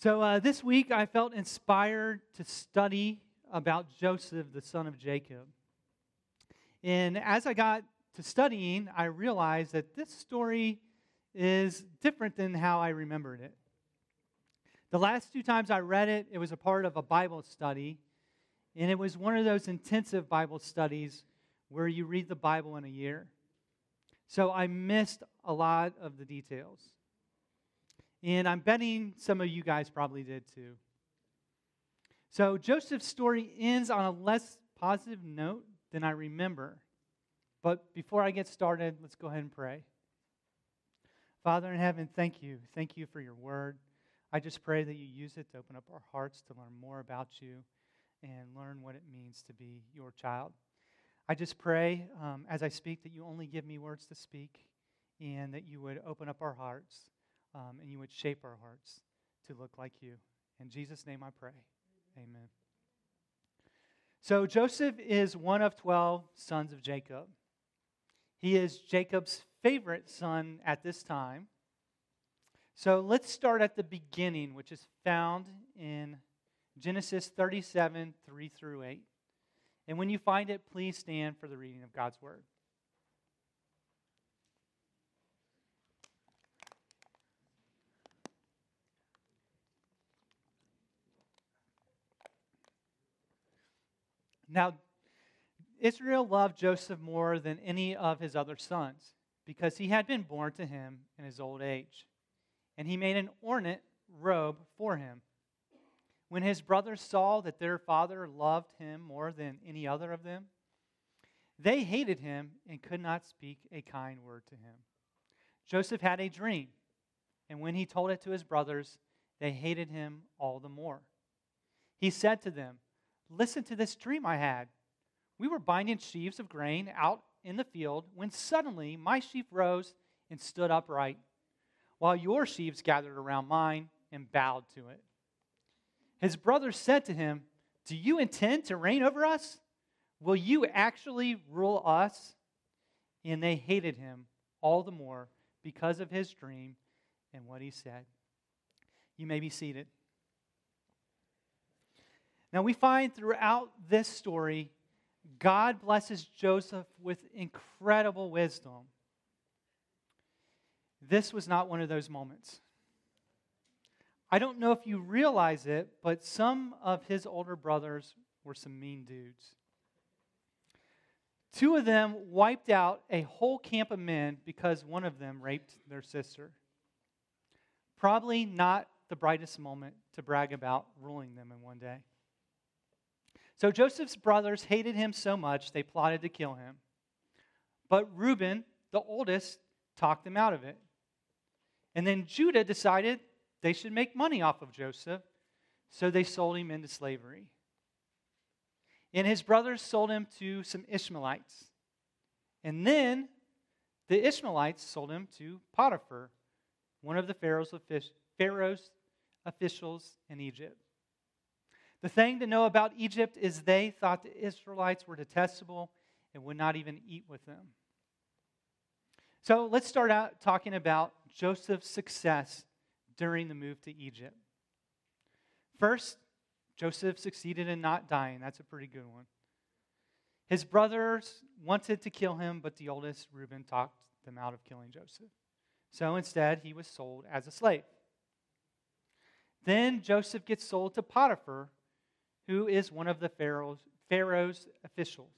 So uh, this week I felt inspired to study about Joseph, the son of Jacob. And as I got to studying, I realized that this story is different than how I remembered it. The last two times I read it, it was a part of a Bible study, and it was one of those intensive Bible studies where you read the Bible in a year. So I missed a lot of the details. And I'm betting some of you guys probably did too. So Joseph's story ends on a less positive note than I remember. But before I get started, let's go ahead and pray. Father in heaven, thank you. Thank you for your word. I just pray that you use it to open up our hearts to learn more about you and learn what it means to be your child. I just pray um, as I speak that you only give me words to speak and that you would open up our hearts um, and you would shape our hearts to look like you. In Jesus' name I pray. Amen. So Joseph is one of 12 sons of Jacob. He is Jacob's favorite son at this time. So let's start at the beginning, which is found in Genesis 37 3 through 8. And when you find it, please stand for the reading of God's word. Now, Israel loved Joseph more than any of his other sons because he had been born to him in his old age. And he made an ornate robe for him. When his brothers saw that their father loved him more than any other of them, they hated him and could not speak a kind word to him. Joseph had a dream, and when he told it to his brothers, they hated him all the more. He said to them, Listen to this dream I had. We were binding sheaves of grain out in the field when suddenly my sheaf rose and stood upright, while your sheaves gathered around mine and bowed to it. His brothers said to him, Do you intend to reign over us? Will you actually rule us? And they hated him all the more because of his dream and what he said. You may be seated. Now, we find throughout this story, God blesses Joseph with incredible wisdom. This was not one of those moments. I don't know if you realize it, but some of his older brothers were some mean dudes. Two of them wiped out a whole camp of men because one of them raped their sister. Probably not the brightest moment to brag about ruling them in one day. So Joseph's brothers hated him so much they plotted to kill him. But Reuben, the oldest, talked them out of it. And then Judah decided they should make money off of Joseph, so they sold him into slavery. And his brothers sold him to some Ishmaelites. And then the Ishmaelites sold him to Potiphar, one of the Pharaoh's, officials in Egypt. The thing to know about Egypt is they thought the Israelites were detestable and would not even eat with them. So let's start out talking about Joseph's success during the move to Egypt. First, Joseph succeeded in not dying. That's a pretty good one. His brothers wanted to kill him, but the oldest, Reuben, talked them out of killing Joseph. So instead, he was sold as a slave. Then Joseph gets sold to Potiphar, who is one of the Pharaoh's, Pharaoh's officials.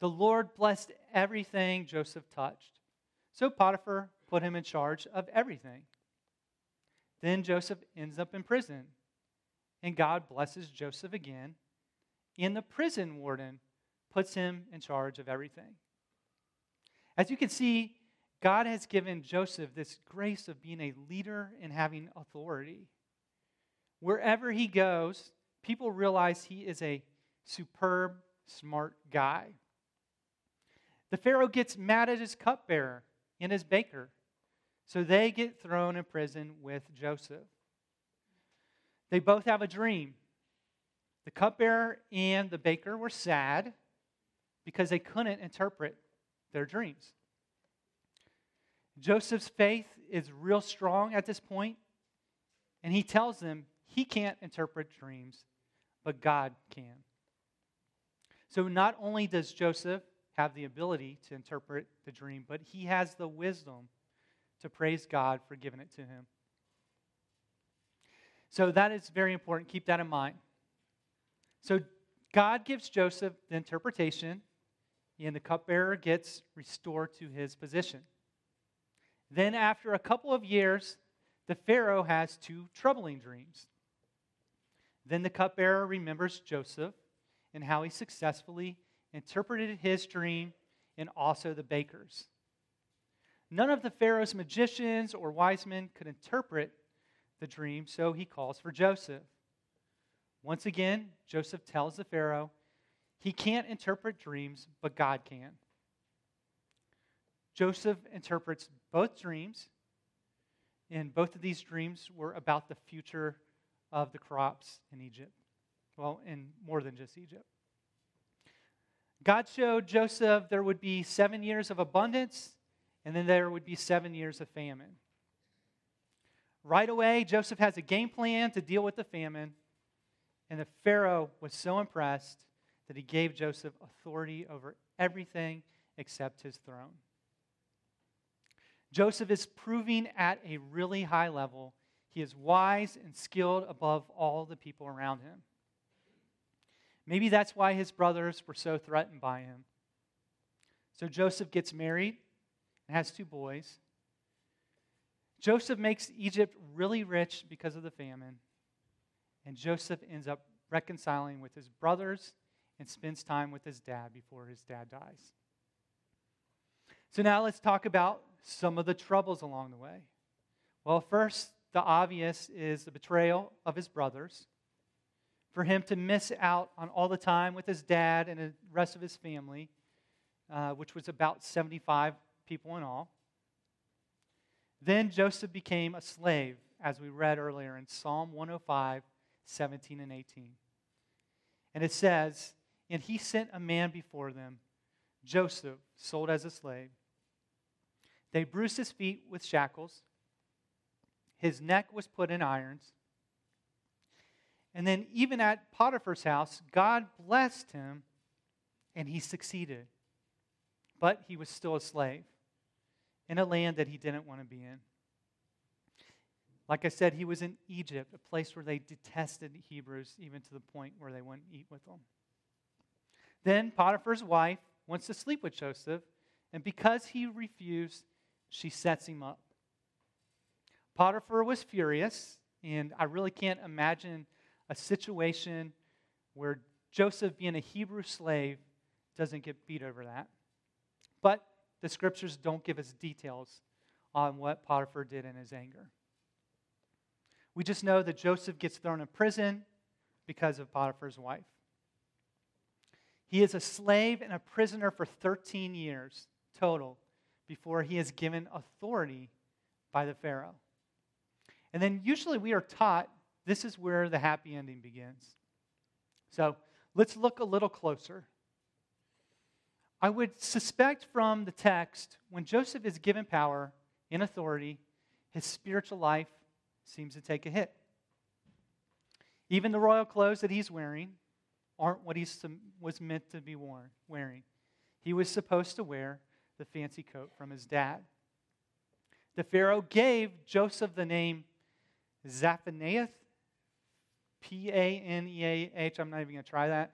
The Lord blessed everything Joseph touched. So Potiphar put him in charge of everything. Then Joseph ends up in prison, and God blesses Joseph again, and the prison warden puts him in charge of everything. As you can see, God has given Joseph this grace of being a leader and having authority. Wherever he goes, people realize he is a superb, smart guy. The Pharaoh gets mad at his cupbearer and his baker, so they get thrown in prison with Joseph. They both have a dream. The cupbearer and the baker were sad because they couldn't interpret their dreams. Joseph's faith is real strong at this point, And he tells them he can't interpret dreams, but God can. So not only does Joseph have the ability to interpret the dream, but he has the wisdom to praise God for giving it to him. So that is very important. Keep that in mind. So God gives Joseph the interpretation, and the cupbearer gets restored to his position. Then, after a couple of years, the Pharaoh has two troubling dreams. Then the cupbearer remembers Joseph and how he successfully interpreted his dream and also the baker's. None of the Pharaoh's magicians or wise men could interpret the dream, so he calls for Joseph. Once again, Joseph tells the Pharaoh he can't interpret dreams, but God can. Joseph interprets both dreams, and both of these dreams were about the future of the crops in Egypt. Well, in more than just Egypt. God showed Joseph there would be seven years of abundance, and then there would be seven years of famine. Right away, Joseph has a game plan to deal with the famine, and the Pharaoh was so impressed that he gave Joseph authority over everything except his throne. Joseph is proving at a really high level he is wise and skilled above all the people around him. Maybe that's why his brothers were so threatened by him. So Joseph gets married and has two boys. Joseph makes Egypt really rich because of the famine. And Joseph ends up reconciling with his brothers and spends time with his dad before his dad dies. So now let's talk about some of the troubles along the way. Well, first, the obvious is the betrayal of his brothers. For him to miss out on all the time with his dad and the rest of his family, uh, which was about 75 people in all. Then Joseph became a slave, as we read earlier in Psalm 105, 17 and 18. And it says, And he sent a man before them, Joseph, sold as a slave. They bruised his feet with shackles his neck was put in irons. And then, even at Potiphar's house, God blessed him and he succeeded. But he was still a slave in a land that he didn't want to be in. Like I said, he was in Egypt, a place where they detested Hebrews, even to the point where they wouldn't eat with them. Then Potiphar's wife wants to sleep with Joseph, and because he refused, she sets him up. Potiphar was furious, and I really can't imagine a situation where Joseph, being a Hebrew slave, doesn't get beat over that. But the scriptures don't give us details on what Potiphar did in his anger. We just know that Joseph gets thrown in prison because of Potiphar's wife. He is a slave and a prisoner for 13 years total before he is given authority by the Pharaoh. And then usually we are taught this is where the happy ending begins. So let's look a little closer. I would suspect from the text, when Joseph is given power and authority, his spiritual life seems to take a hit. Even the royal clothes that he's wearing aren't what he was meant to be worn, wearing. He was supposed to wear the fancy coat from his dad. The Pharaoh gave Joseph the name Zaphaneath, P A N E A H. I'm not even going to try that.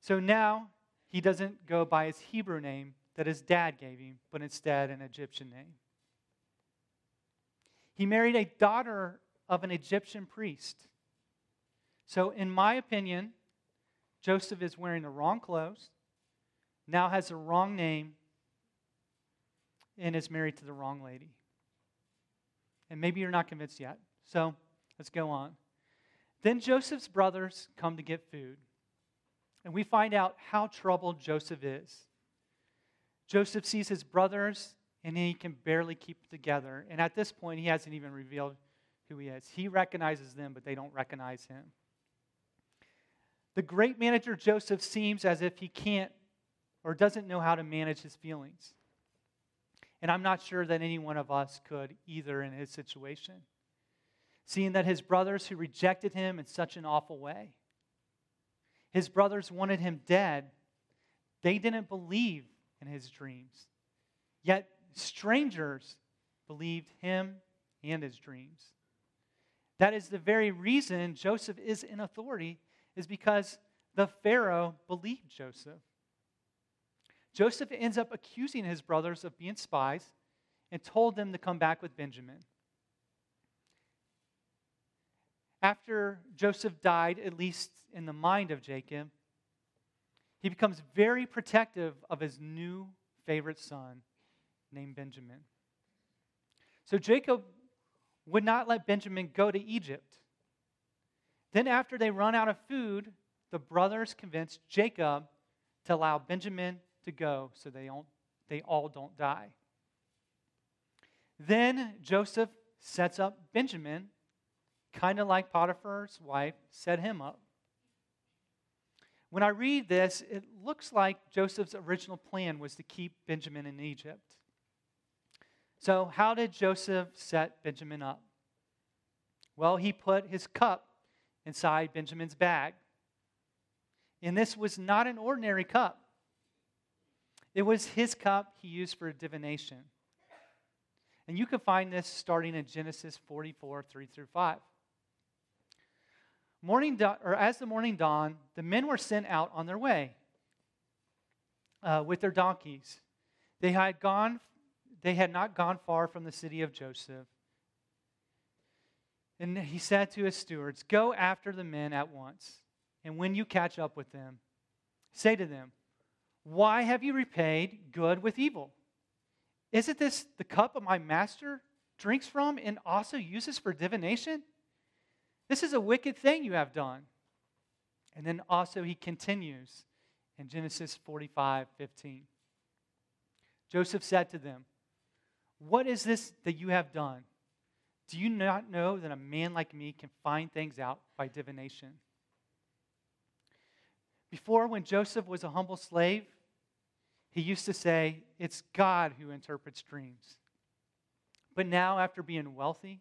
So now he doesn't go by his Hebrew name that his dad gave him, but instead an Egyptian name. He married a daughter of an Egyptian priest. So, in my opinion, Joseph is wearing the wrong clothes, now has the wrong name, and is married to the wrong lady. And maybe you're not convinced yet. So let's go on. Then Joseph's brothers come to get food. And we find out how troubled Joseph is. Joseph sees his brothers and he can barely keep together. And at this point, he hasn't even revealed who he is. He recognizes them, but they don't recognize him. The great manager Joseph seems as if he can't or doesn't know how to manage his feelings. And I'm not sure that any one of us could either in his situation. seeing that his brothers who rejected him in such an awful way. His brothers wanted him dead. They didn't believe in his dreams. Yet strangers believed him and his dreams. That is the very reason Joseph is in authority, is because the Pharaoh believed Joseph. Joseph ends up accusing his brothers of being spies and told them to come back with Benjamin. After Joseph died, at least in the mind of Jacob, he becomes very protective of his new favorite son named Benjamin. So Jacob would not let Benjamin go to Egypt. Then, after they run out of food, the brothers convince Jacob to allow Benjamin to go so they, don't, they all don't die. Then Joseph sets up Benjamin, kind of like Potiphar's wife set him up. When I read this, it looks like Joseph's original plan was to keep Benjamin in Egypt. So, how did Joseph set Benjamin up? Well, he put his cup inside Benjamin's bag. And this was not an ordinary cup, it was his cup he used for divination. And you can find this starting in Genesis 44 3 through 5. Morning or as the morning dawned, the men were sent out on their way uh, with their donkeys. They had gone, they had not gone far from the city of Joseph. And he said to his stewards, Go after the men at once, and when you catch up with them, say to them, Why have you repaid good with evil? Isn't this the cup of my master drinks from and also uses for divination? This is a wicked thing you have done. And then also he continues in Genesis 45 15. Joseph said to them, What is this that you have done? Do you not know that a man like me can find things out by divination? Before, when Joseph was a humble slave, he used to say, It's God who interprets dreams. But now, after being wealthy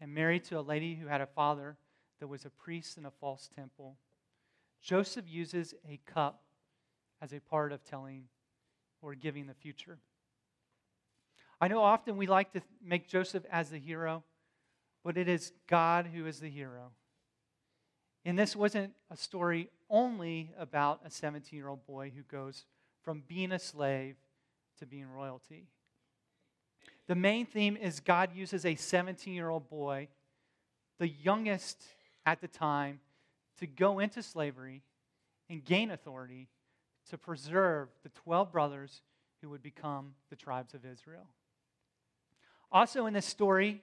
and married to a lady who had a father that was a priest in a false temple, Joseph uses a cup as a part of telling or giving the future. I know often we like to make Joseph as the hero, but it is God who is the hero. And this wasn't a story only about a 17 year old boy who goes from being a slave to being royalty. The main theme is God uses a 17 year old boy, the youngest at the time, to go into slavery and gain authority to preserve the 12 brothers who would become the tribes of Israel. Also, in this story,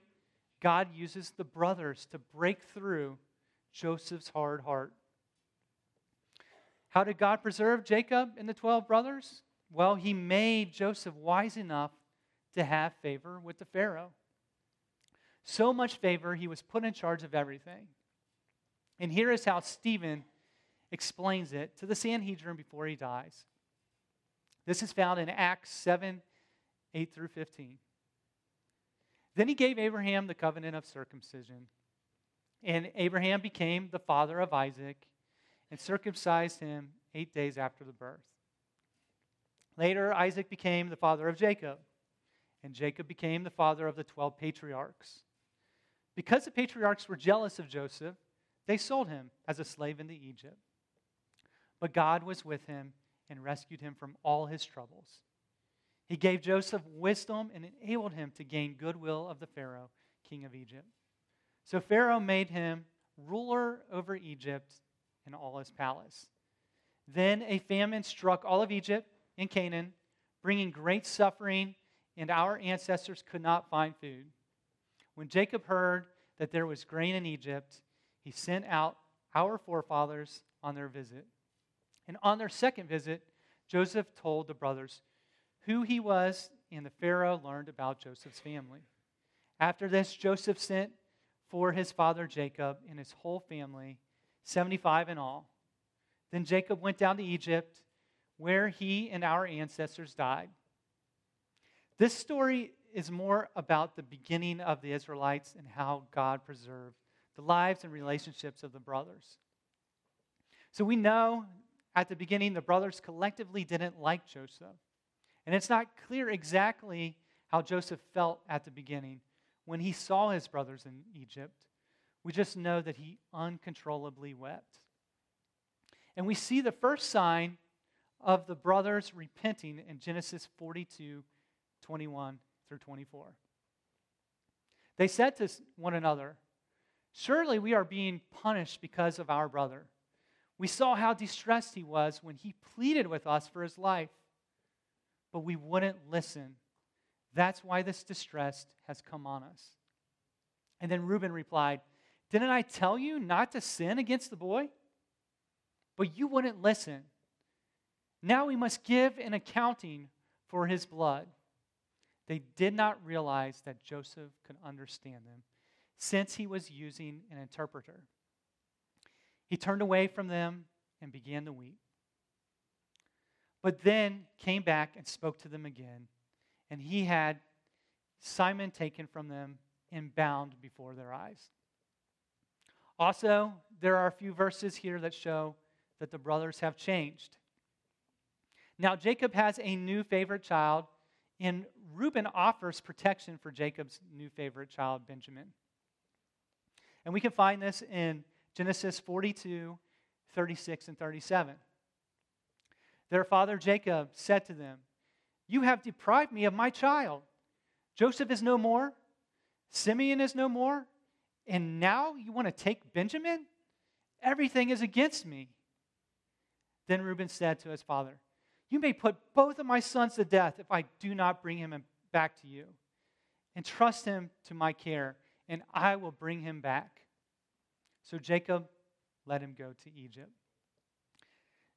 God uses the brothers to break through Joseph's hard heart. How did God preserve Jacob and the 12 brothers? Well, he made Joseph wise enough to have favor with the Pharaoh. So much favor, he was put in charge of everything. And here is how Stephen explains it to the Sanhedrin before he dies. This is found in Acts 7 8 through 15. Then he gave Abraham the covenant of circumcision. And Abraham became the father of Isaac and circumcised him eight days after the birth. Later, Isaac became the father of Jacob, and Jacob became the father of the 12 patriarchs. Because the patriarchs were jealous of Joseph, they sold him as a slave into Egypt. But God was with him and rescued him from all his troubles. He gave Joseph wisdom and enabled him to gain goodwill of the Pharaoh, king of Egypt. So Pharaoh made him ruler over Egypt and all his palace. Then a famine struck all of Egypt and Canaan, bringing great suffering, and our ancestors could not find food. When Jacob heard that there was grain in Egypt, he sent out our forefathers on their visit. And on their second visit, Joseph told the brothers, who he was, and the Pharaoh learned about Joseph's family. After this, Joseph sent for his father Jacob and his whole family, 75 in all. Then Jacob went down to Egypt, where he and our ancestors died. This story is more about the beginning of the Israelites and how God preserved the lives and relationships of the brothers. So we know at the beginning the brothers collectively didn't like Joseph. And it's not clear exactly how Joseph felt at the beginning when he saw his brothers in Egypt. We just know that he uncontrollably wept. And we see the first sign of the brothers repenting in Genesis 42 21 through 24. They said to one another, Surely we are being punished because of our brother. We saw how distressed he was when he pleaded with us for his life, but we wouldn't listen. That's why this distress has come on us. And then Reuben replied, Didn't I tell you not to sin against the boy? But you wouldn't listen. Now we must give an accounting for his blood. They did not realize that Joseph could understand them since he was using an interpreter. He turned away from them and began to weep. But then came back and spoke to them again, and he had Simon taken from them and bound before their eyes. Also, there are a few verses here that show that the brothers have changed. Now, Jacob has a new favorite child, and Reuben offers protection for Jacob's new favorite child, Benjamin. And we can find this in Genesis 42, 36, and 37. Their father Jacob said to them, You have deprived me of my child. Joseph is no more, Simeon is no more, and now you want to take Benjamin? Everything is against me. Then Reuben said to his father, You may put both of my sons to death if I do not bring him back to you. Entrust him to my care, and I will bring him back. So Jacob let him go to Egypt.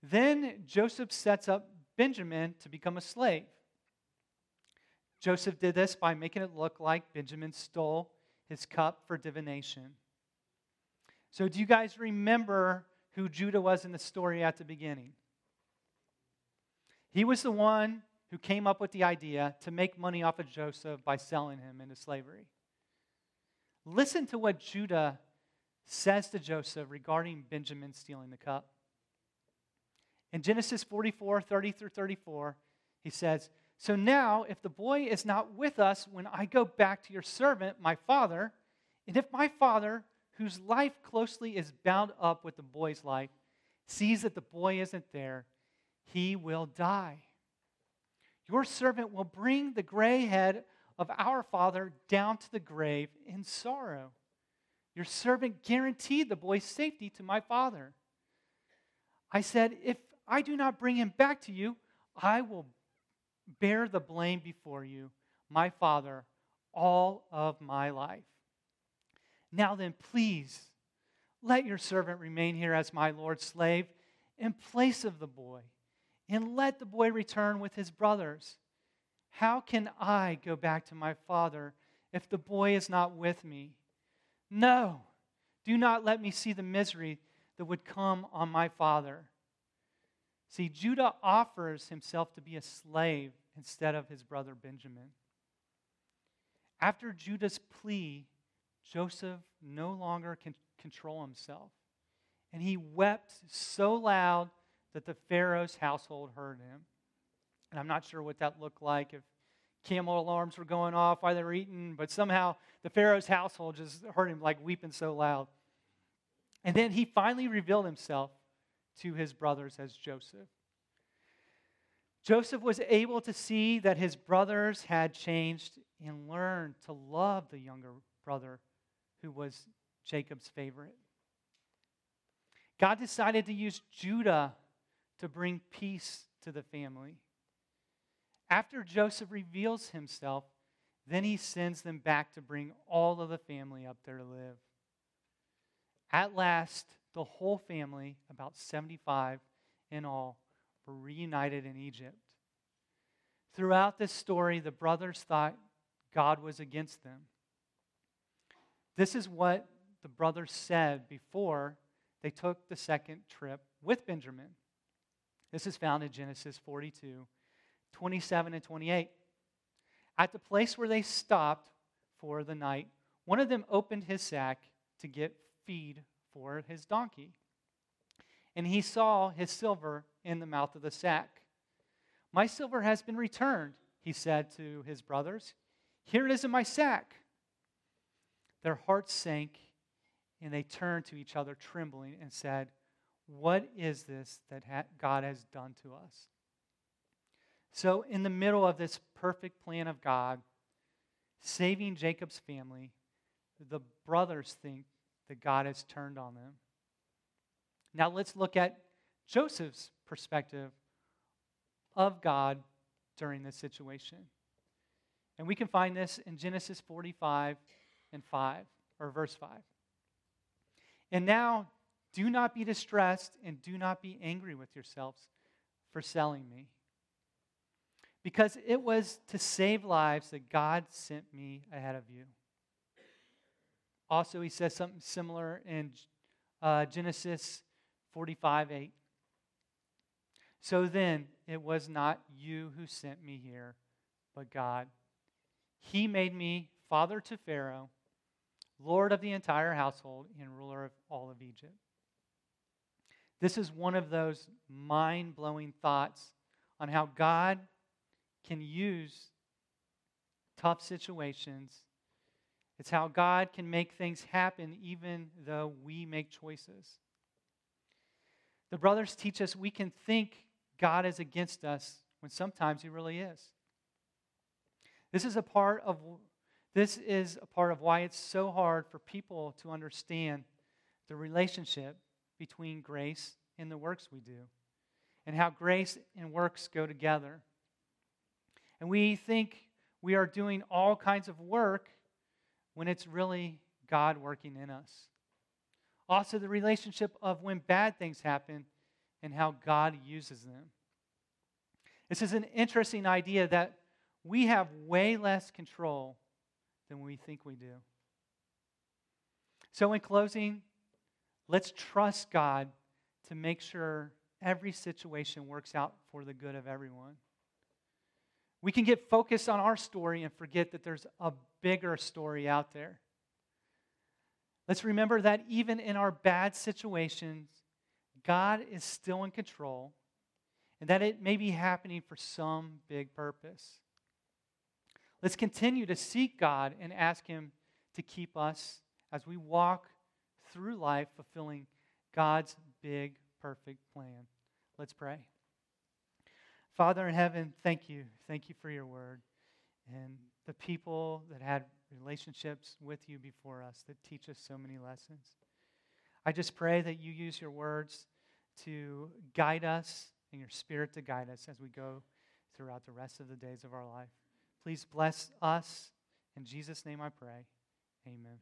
Then Joseph sets up Benjamin to become a slave. Joseph did this by making it look like Benjamin stole his cup for divination. So, do you guys remember who Judah was in the story at the beginning? He was the one who came up with the idea to make money off of Joseph by selling him into slavery. Listen to what Judah says to Joseph regarding Benjamin stealing the cup. In Genesis 44 30 through 34, he says, So now, if the boy is not with us when I go back to your servant, my father, and if my father, whose life closely is bound up with the boy's life, sees that the boy isn't there, he will die. Your servant will bring the gray head of our father down to the grave in sorrow. Your servant guaranteed the boy's safety to my father. I said, If I do not bring him back to you, I will bear the blame before you, my father, all of my life. Now then, please, let your servant remain here as my Lord's slave in place of the boy, and let the boy return with his brothers. How can I go back to my father if the boy is not with me? No, do not let me see the misery that would come on my father. See, Judah offers himself to be a slave instead of his brother Benjamin. After Judah's plea, Joseph no longer can control himself. And he wept so loud that the Pharaoh's household heard him. And I'm not sure what that looked like, if camel alarms were going off while they were eating, but somehow the Pharaoh's household just heard him like weeping so loud. And then he finally revealed himself to his brothers as Joseph. Joseph was able to see that his brothers had changed and learned to love the younger brother who was Jacob's favorite. God decided to use Judah to bring peace to the family. After Joseph reveals himself, then he sends them back to bring all of the family up there to live. At last, the whole family, about 75 in all, were reunited in Egypt. Throughout this story, the brothers thought God was against them. This is what the brothers said before they took the second trip with Benjamin. This is found in Genesis 42, 27 and 28. At the place where they stopped for the night, one of them opened his sack to get feed for his donkey. And he saw his silver in the mouth of the sack. My silver has been returned, he said to his brothers. Here it is in my sack. Their hearts sank, and they turned to each other, trembling, and said, What is this that God has done to us? So, in the middle of this perfect plan of God, saving Jacob's family, the brothers think that God has turned on them. Now, let's look at Joseph's perspective of God during this situation. And we can find this in Genesis 45 and 5, or verse 5. And now, do not be distressed and do not be angry with yourselves for selling me. Because it was to save lives that God sent me ahead of you. Also, he says something similar in uh, Genesis 45 8. So then, it was not you who sent me here, but God. He made me father to Pharaoh, Lord of the entire household, and ruler of all of Egypt. This is one of those mind blowing thoughts on how God can use tough situations. It's how God can make things happen even though we make choices. The brothers teach us we can think God is against us when sometimes he really is. This is a part of this is a part of why it's so hard for people to understand the relationship between grace and the works we do and how grace and works go together. And we think we are doing all kinds of work when it's really God working in us. Also, the relationship of when bad things happen and how God uses them. This is an interesting idea that we have way less control than we think we do. So, in closing, let's trust God to make sure every situation works out for the good of everyone. We can get focused on our story and forget that there's a bigger story out there. Let's remember that even in our bad situations, God is still in control and that it may be happening for some big purpose. Let's continue to seek God and ask Him to keep us as we walk through life fulfilling God's big, perfect plan. Let's pray. Father in heaven, thank you. Thank you for your word and the people that had relationships with you before us that teach us so many lessons. I just pray that you use your words to guide us and your spirit to guide us as we go throughout the rest of the days of our life. Please bless us. In Jesus' name I pray. Amen.